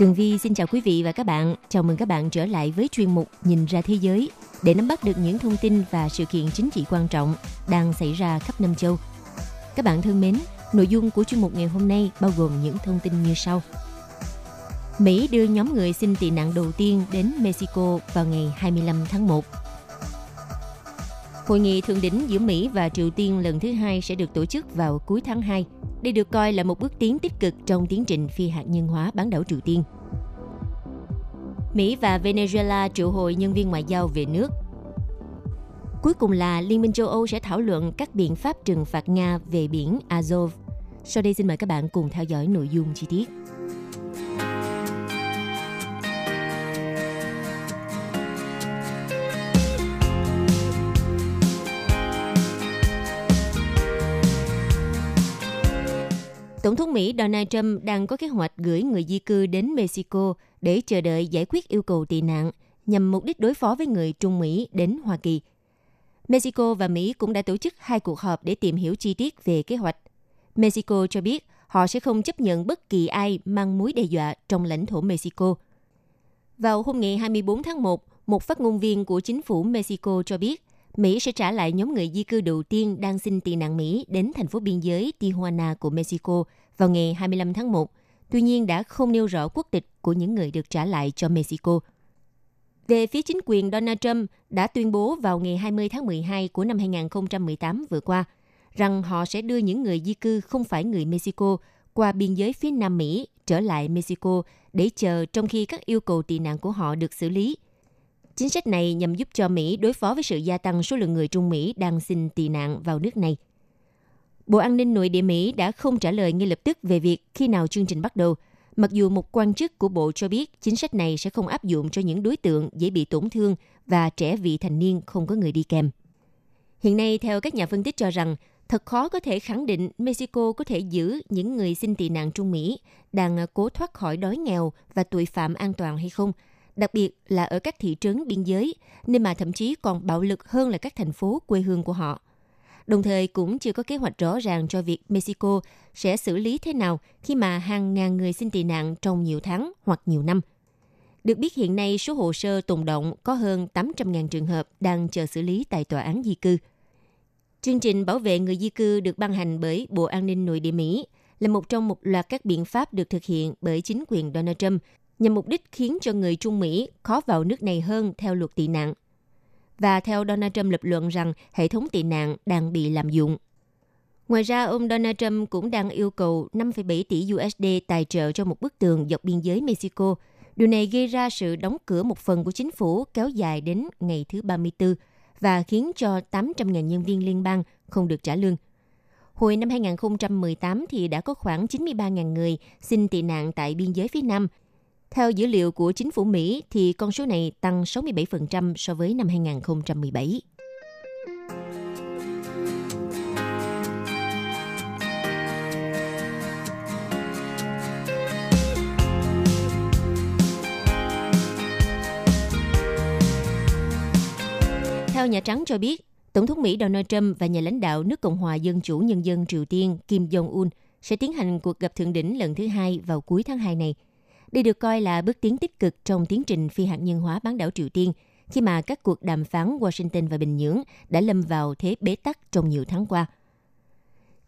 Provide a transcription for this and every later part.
Tường Vi xin chào quý vị và các bạn. Chào mừng các bạn trở lại với chuyên mục Nhìn ra thế giới để nắm bắt được những thông tin và sự kiện chính trị quan trọng đang xảy ra khắp năm châu. Các bạn thân mến, nội dung của chuyên mục ngày hôm nay bao gồm những thông tin như sau. Mỹ đưa nhóm người xin tị nạn đầu tiên đến Mexico vào ngày 25 tháng 1. Hội nghị thượng đỉnh giữa Mỹ và Triều Tiên lần thứ hai sẽ được tổ chức vào cuối tháng 2 đây được coi là một bước tiến tích cực trong tiến trình phi hạt nhân hóa bán đảo Triều Tiên. Mỹ và Venezuela triệu hồi nhân viên ngoại giao về nước. Cuối cùng là Liên minh châu Âu sẽ thảo luận các biện pháp trừng phạt Nga về biển Azov. Sau đây xin mời các bạn cùng theo dõi nội dung chi tiết. Tổng thống Mỹ Donald Trump đang có kế hoạch gửi người di cư đến Mexico để chờ đợi giải quyết yêu cầu tị nạn nhằm mục đích đối phó với người Trung Mỹ đến Hoa Kỳ. Mexico và Mỹ cũng đã tổ chức hai cuộc họp để tìm hiểu chi tiết về kế hoạch. Mexico cho biết họ sẽ không chấp nhận bất kỳ ai mang mối đe dọa trong lãnh thổ Mexico. Vào hôm ngày 24 tháng 1, một phát ngôn viên của chính phủ Mexico cho biết Mỹ sẽ trả lại nhóm người di cư đầu tiên đang xin tị nạn Mỹ đến thành phố biên giới Tijuana của Mexico vào ngày 25 tháng 1, tuy nhiên đã không nêu rõ quốc tịch của những người được trả lại cho Mexico. Về phía chính quyền Donald Trump đã tuyên bố vào ngày 20 tháng 12 của năm 2018 vừa qua rằng họ sẽ đưa những người di cư không phải người Mexico qua biên giới phía Nam Mỹ trở lại Mexico để chờ trong khi các yêu cầu tị nạn của họ được xử lý – Chính sách này nhằm giúp cho Mỹ đối phó với sự gia tăng số lượng người Trung Mỹ đang xin tị nạn vào nước này. Bộ An ninh Nội địa Mỹ đã không trả lời ngay lập tức về việc khi nào chương trình bắt đầu, mặc dù một quan chức của Bộ cho biết chính sách này sẽ không áp dụng cho những đối tượng dễ bị tổn thương và trẻ vị thành niên không có người đi kèm. Hiện nay, theo các nhà phân tích cho rằng, thật khó có thể khẳng định Mexico có thể giữ những người xin tị nạn Trung Mỹ đang cố thoát khỏi đói nghèo và tội phạm an toàn hay không – đặc biệt là ở các thị trấn biên giới, nên mà thậm chí còn bạo lực hơn là các thành phố quê hương của họ. Đồng thời cũng chưa có kế hoạch rõ ràng cho việc Mexico sẽ xử lý thế nào khi mà hàng ngàn người xin tị nạn trong nhiều tháng hoặc nhiều năm. Được biết hiện nay số hồ sơ tồn động có hơn 800.000 trường hợp đang chờ xử lý tại tòa án di cư. Chương trình bảo vệ người di cư được ban hành bởi Bộ An ninh Nội địa Mỹ là một trong một loạt các biện pháp được thực hiện bởi chính quyền Donald Trump nhằm mục đích khiến cho người Trung Mỹ khó vào nước này hơn theo luật tị nạn. Và theo Donald Trump lập luận rằng hệ thống tị nạn đang bị lạm dụng. Ngoài ra, ông Donald Trump cũng đang yêu cầu 5,7 tỷ USD tài trợ cho một bức tường dọc biên giới Mexico. Điều này gây ra sự đóng cửa một phần của chính phủ kéo dài đến ngày thứ 34 và khiến cho 800.000 nhân viên liên bang không được trả lương. Hồi năm 2018 thì đã có khoảng 93.000 người xin tị nạn tại biên giới phía Nam theo dữ liệu của chính phủ Mỹ thì con số này tăng 67% so với năm 2017. Theo Nhà Trắng cho biết, Tổng thống Mỹ Donald Trump và nhà lãnh đạo nước Cộng hòa Dân chủ Nhân dân Triều Tiên Kim Jong-un sẽ tiến hành cuộc gặp thượng đỉnh lần thứ hai vào cuối tháng 2 này – đây được coi là bước tiến tích cực trong tiến trình phi hạt nhân hóa bán đảo Triều Tiên, khi mà các cuộc đàm phán Washington và Bình Nhưỡng đã lâm vào thế bế tắc trong nhiều tháng qua.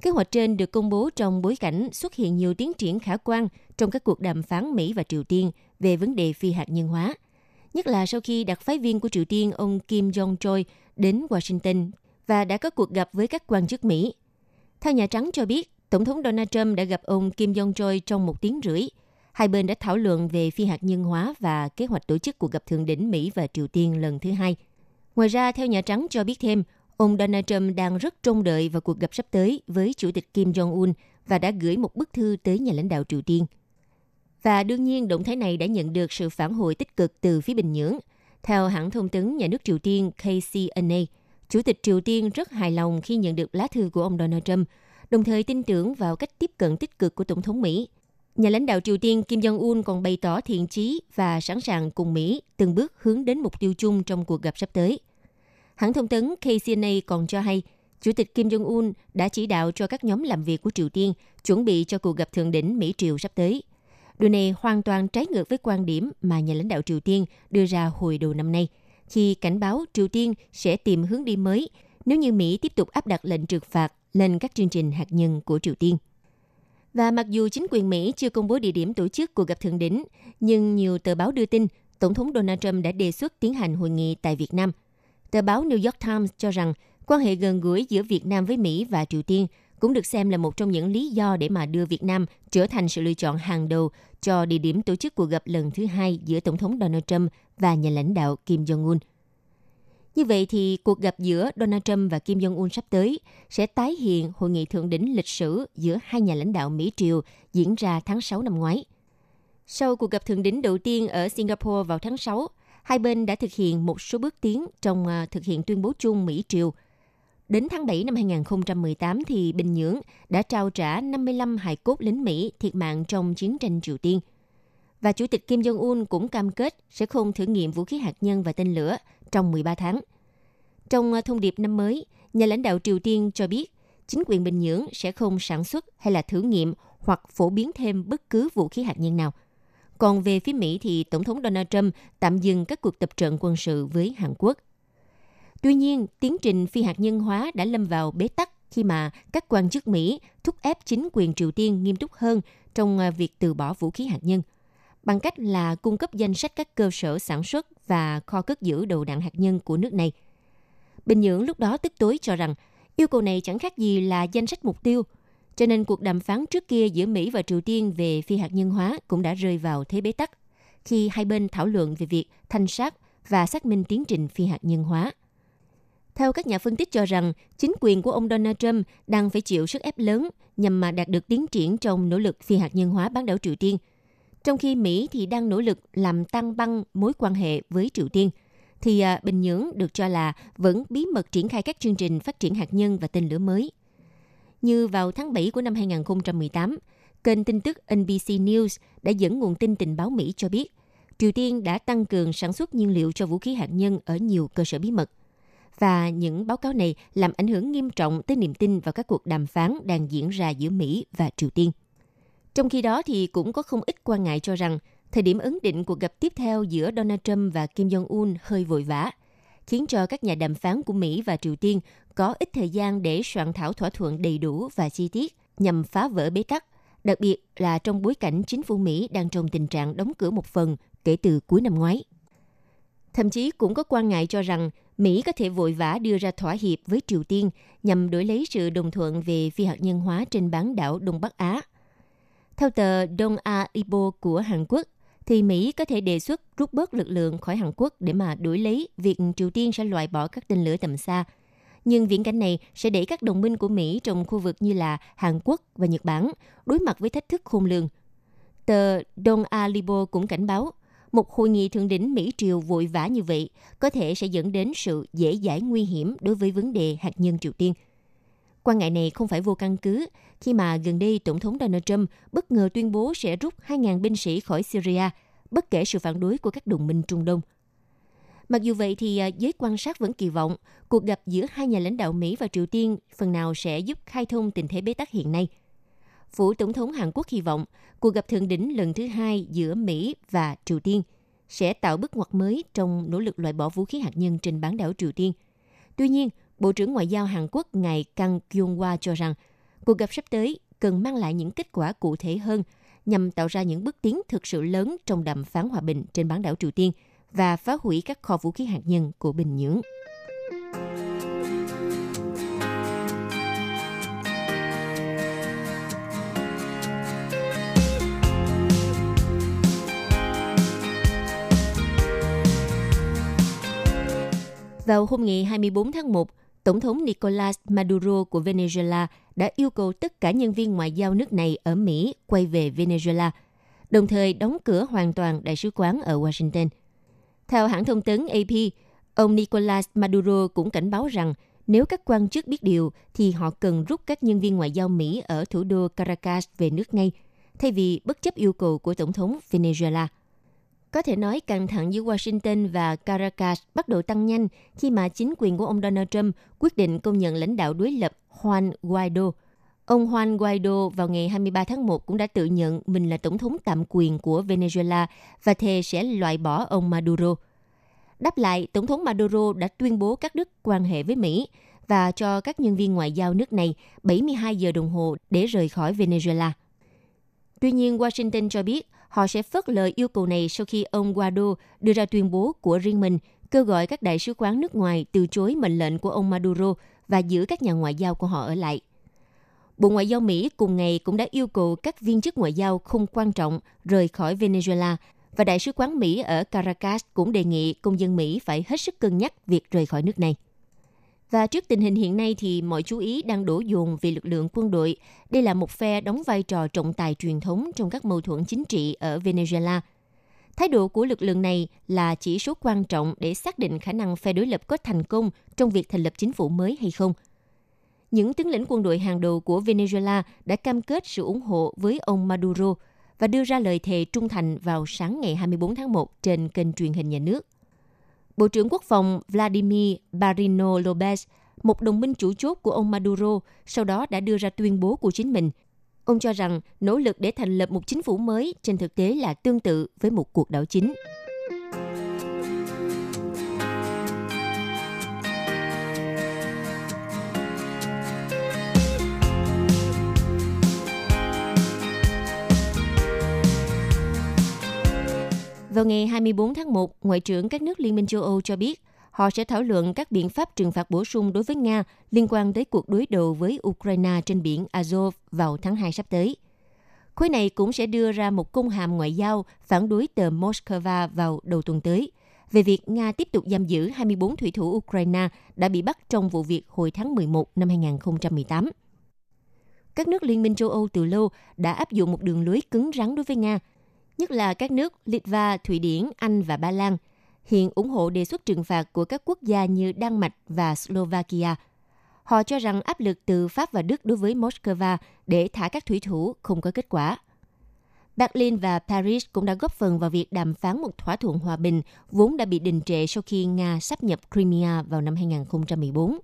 Kế hoạch trên được công bố trong bối cảnh xuất hiện nhiều tiến triển khả quan trong các cuộc đàm phán Mỹ và Triều Tiên về vấn đề phi hạt nhân hóa, nhất là sau khi đặc phái viên của Triều Tiên ông Kim Jong-choi đến Washington và đã có cuộc gặp với các quan chức Mỹ. Theo Nhà Trắng cho biết, Tổng thống Donald Trump đã gặp ông Kim Jong-choi trong một tiếng rưỡi – hai bên đã thảo luận về phi hạt nhân hóa và kế hoạch tổ chức cuộc gặp thượng đỉnh Mỹ và Triều Tiên lần thứ hai. Ngoài ra, theo Nhà Trắng cho biết thêm, ông Donald Trump đang rất trông đợi vào cuộc gặp sắp tới với Chủ tịch Kim Jong-un và đã gửi một bức thư tới nhà lãnh đạo Triều Tiên. Và đương nhiên, động thái này đã nhận được sự phản hồi tích cực từ phía Bình Nhưỡng. Theo hãng thông tấn nhà nước Triều Tiên KCNA, Chủ tịch Triều Tiên rất hài lòng khi nhận được lá thư của ông Donald Trump, đồng thời tin tưởng vào cách tiếp cận tích cực của Tổng thống Mỹ. Nhà lãnh đạo Triều Tiên Kim Jong-un còn bày tỏ thiện chí và sẵn sàng cùng Mỹ từng bước hướng đến mục tiêu chung trong cuộc gặp sắp tới. Hãng thông tấn KCNA còn cho hay, Chủ tịch Kim Jong-un đã chỉ đạo cho các nhóm làm việc của Triều Tiên chuẩn bị cho cuộc gặp thượng đỉnh Mỹ-Triều sắp tới. Điều này hoàn toàn trái ngược với quan điểm mà nhà lãnh đạo Triều Tiên đưa ra hồi đầu năm nay, khi cảnh báo Triều Tiên sẽ tìm hướng đi mới nếu như Mỹ tiếp tục áp đặt lệnh trừng phạt lên các chương trình hạt nhân của Triều Tiên. Và mặc dù chính quyền Mỹ chưa công bố địa điểm tổ chức cuộc gặp thượng đỉnh, nhưng nhiều tờ báo đưa tin Tổng thống Donald Trump đã đề xuất tiến hành hội nghị tại Việt Nam. Tờ báo New York Times cho rằng quan hệ gần gũi giữa Việt Nam với Mỹ và Triều Tiên cũng được xem là một trong những lý do để mà đưa Việt Nam trở thành sự lựa chọn hàng đầu cho địa điểm tổ chức cuộc gặp lần thứ hai giữa Tổng thống Donald Trump và nhà lãnh đạo Kim Jong-un. Như vậy thì cuộc gặp giữa Donald Trump và Kim Jong-un sắp tới sẽ tái hiện hội nghị thượng đỉnh lịch sử giữa hai nhà lãnh đạo Mỹ-Triều diễn ra tháng 6 năm ngoái. Sau cuộc gặp thượng đỉnh đầu tiên ở Singapore vào tháng 6, hai bên đã thực hiện một số bước tiến trong à, thực hiện tuyên bố chung Mỹ-Triều. Đến tháng 7 năm 2018 thì Bình Nhưỡng đã trao trả 55 hài cốt lính Mỹ thiệt mạng trong chiến tranh Triều Tiên. Và Chủ tịch Kim Jong-un cũng cam kết sẽ không thử nghiệm vũ khí hạt nhân và tên lửa trong 13 tháng. Trong ờ, thông điệp năm mới, nhà lãnh đạo Triều Tiên cho biết chính quyền Bình Nhưỡng sẽ không sản xuất hay là thử nghiệm hoặc phổ biến thêm bất cứ vũ khí hạt nhân nào. Còn về phía Mỹ thì Tổng thống Donald Trump tạm dừng các cuộc tập trận quân sự với Hàn Quốc. Tuy nhiên, tiến trình phi hạt nhân hóa đã lâm vào bế tắc khi mà các quan chức Mỹ thúc ép chính quyền Triều Tiên nghiêm túc hơn trong ờ, việc từ bỏ vũ khí hạt nhân bằng cách là cung cấp danh sách các cơ sở sản xuất và kho cất giữ đầu đạn hạt nhân của nước này. Bình Nhưỡng lúc đó tức tối cho rằng yêu cầu này chẳng khác gì là danh sách mục tiêu, cho nên cuộc đàm phán trước kia giữa Mỹ và Triều Tiên về phi hạt nhân hóa cũng đã rơi vào thế bế tắc khi hai bên thảo luận về việc thanh sát và xác minh tiến trình phi hạt nhân hóa. Theo các nhà phân tích cho rằng, chính quyền của ông Donald Trump đang phải chịu sức ép lớn nhằm mà đạt được tiến triển trong nỗ lực phi hạt nhân hóa bán đảo Triều Tiên – trong khi Mỹ thì đang nỗ lực làm tăng băng mối quan hệ với Triều Tiên, thì à, Bình Nhưỡng được cho là vẫn bí mật triển khai các chương trình phát triển hạt nhân và tên lửa mới. Như vào tháng 7 của năm 2018, kênh tin tức NBC News đã dẫn nguồn tin tình báo Mỹ cho biết Triều Tiên đã tăng cường sản xuất nhiên liệu cho vũ khí hạt nhân ở nhiều cơ sở bí mật. Và những báo cáo này làm ảnh hưởng nghiêm trọng tới niềm tin vào các cuộc đàm phán đang diễn ra giữa Mỹ và Triều Tiên. Trong khi đó thì cũng có không ít quan ngại cho rằng thời điểm ấn định cuộc gặp tiếp theo giữa Donald Trump và Kim Jong-un hơi vội vã, khiến cho các nhà đàm phán của Mỹ và Triều Tiên có ít thời gian để soạn thảo thỏa thuận đầy đủ và chi tiết nhằm phá vỡ bế tắc, đặc biệt là trong bối cảnh chính phủ Mỹ đang trong tình trạng đóng cửa một phần kể từ cuối năm ngoái. Thậm chí cũng có quan ngại cho rằng Mỹ có thể vội vã đưa ra thỏa hiệp với Triều Tiên nhằm đổi lấy sự đồng thuận về phi hạt nhân hóa trên bán đảo Đông Bắc Á – theo tờ Dong A Ibo của Hàn Quốc, thì Mỹ có thể đề xuất rút bớt lực lượng khỏi Hàn Quốc để mà đuổi lấy việc Triều Tiên sẽ loại bỏ các tên lửa tầm xa. Nhưng viễn cảnh này sẽ để các đồng minh của Mỹ trong khu vực như là Hàn Quốc và Nhật Bản đối mặt với thách thức khôn lường. Tờ Dong A Libo cũng cảnh báo, một hội nghị thượng đỉnh Mỹ-Triều vội vã như vậy có thể sẽ dẫn đến sự dễ dãi nguy hiểm đối với vấn đề hạt nhân Triều Tiên – Quan ngại này không phải vô căn cứ khi mà gần đây Tổng thống Donald Trump bất ngờ tuyên bố sẽ rút 2.000 binh sĩ khỏi Syria, bất kể sự phản đối của các đồng minh Trung Đông. Mặc dù vậy thì à, giới quan sát vẫn kỳ vọng cuộc gặp giữa hai nhà lãnh đạo Mỹ và Triều Tiên phần nào sẽ giúp khai thông tình thế bế tắc hiện nay. Phủ Tổng thống Hàn Quốc hy vọng cuộc gặp thượng đỉnh lần thứ hai giữa Mỹ và Triều Tiên sẽ tạo bước ngoặt mới trong nỗ lực loại bỏ vũ khí hạt nhân trên bán đảo Triều Tiên. Tuy nhiên, Bộ trưởng Ngoại giao Hàn Quốc ngài Kang Kyung-hwa cho rằng cuộc gặp sắp tới cần mang lại những kết quả cụ thể hơn nhằm tạo ra những bước tiến thực sự lớn trong đàm phán hòa bình trên bán đảo Triều Tiên và phá hủy các kho vũ khí hạt nhân của Bình Nhưỡng. Vào hôm ngày 24 tháng 1, Tổng thống Nicolas Maduro của Venezuela đã yêu cầu tất cả nhân viên ngoại giao nước này ở Mỹ quay về Venezuela, đồng thời đóng cửa hoàn toàn đại sứ quán ở Washington. Theo hãng thông tấn AP, ông Nicolas Maduro cũng cảnh báo rằng nếu các quan chức biết điều thì họ cần rút các nhân viên ngoại giao Mỹ ở thủ đô Caracas về nước ngay, thay vì bất chấp yêu cầu của Tổng thống Venezuela. Có thể nói căng thẳng giữa Washington và Caracas bắt đầu tăng nhanh khi mà chính quyền của ông Donald Trump quyết định công nhận lãnh đạo đối lập Juan Guaido. Ông Juan Guaido vào ngày 23 tháng 1 cũng đã tự nhận mình là tổng thống tạm quyền của Venezuela và thề sẽ loại bỏ ông Maduro. Đáp lại, Tổng thống Maduro đã tuyên bố cắt đứt quan hệ với Mỹ và cho các nhân viên ngoại giao nước này 72 giờ đồng hồ để rời khỏi Venezuela. Tuy nhiên, Washington cho biết họ sẽ phớt lời yêu cầu này sau khi ông Guaido đưa ra tuyên bố của riêng mình, kêu gọi các đại sứ quán nước ngoài từ chối mệnh lệnh của ông Maduro và giữ các nhà ngoại giao của họ ở lại. Bộ Ngoại giao Mỹ cùng ngày cũng đã yêu cầu các viên chức ngoại giao không quan trọng rời khỏi Venezuela và Đại sứ quán Mỹ ở Caracas cũng đề nghị công dân Mỹ phải hết sức cân nhắc việc rời khỏi nước này. Và trước tình hình hiện nay thì mọi chú ý đang đổ dồn về lực lượng quân đội. Đây là một phe đóng vai trò trọng tài truyền thống trong các mâu thuẫn chính trị ở Venezuela. Thái độ của lực lượng này là chỉ số quan trọng để xác định khả năng phe đối lập có thành công trong việc thành lập chính phủ mới hay không. Những tướng lĩnh quân đội hàng đầu của Venezuela đã cam kết sự ủng hộ với ông Maduro và đưa ra lời thề trung thành vào sáng ngày 24 tháng 1 trên kênh truyền hình nhà nước. Bộ trưởng Quốc phòng Vladimir Barino Lopez, một đồng minh chủ chốt của ông Maduro, sau đó đã đưa ra tuyên bố của chính mình. Ông cho rằng nỗ lực để thành lập một chính phủ mới trên thực tế là tương tự với một cuộc đảo chính. Vào ngày 24 tháng 1, Ngoại trưởng các nước Liên minh châu Âu cho biết họ sẽ thảo luận các biện pháp trừng phạt bổ sung đối với Nga liên quan tới cuộc đối đầu với Ukraine trên biển Azov vào tháng 2 sắp tới. Khối này cũng sẽ đưa ra một công hàm ngoại giao phản đối tờ Moscow vào đầu tuần tới về việc Nga tiếp tục giam giữ 24 thủy thủ Ukraine đã bị bắt trong vụ việc hồi tháng 11 năm 2018. Các nước Liên minh châu Âu từ lâu đã áp dụng một đường lưới cứng rắn đối với Nga – nhất là các nước Litva, Thụy Điển, Anh và Ba Lan, hiện ủng hộ đề xuất trừng phạt của các quốc gia như Đan Mạch và Slovakia. Họ cho rằng áp lực từ Pháp và Đức đối với Moscow để thả các thủy thủ không có kết quả. Berlin và Paris cũng đã góp phần vào việc đàm phán một thỏa thuận hòa bình vốn đã bị đình trệ sau khi Nga sắp nhập Crimea vào năm 2014.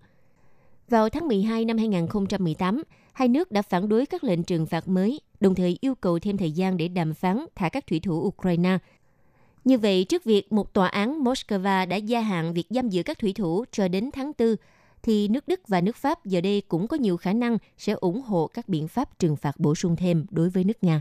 Vào tháng 12 năm 2018, hai nước đã phản đối các lệnh trừng phạt mới, đồng thời yêu cầu thêm thời gian để đàm phán thả các thủy thủ Ukraine. Như vậy, trước việc một tòa án Moscow đã gia hạn việc giam giữ các thủy thủ cho đến tháng 4, thì nước Đức và nước Pháp giờ đây cũng có nhiều khả năng sẽ ủng hộ các biện pháp trừng phạt bổ sung thêm đối với nước Nga.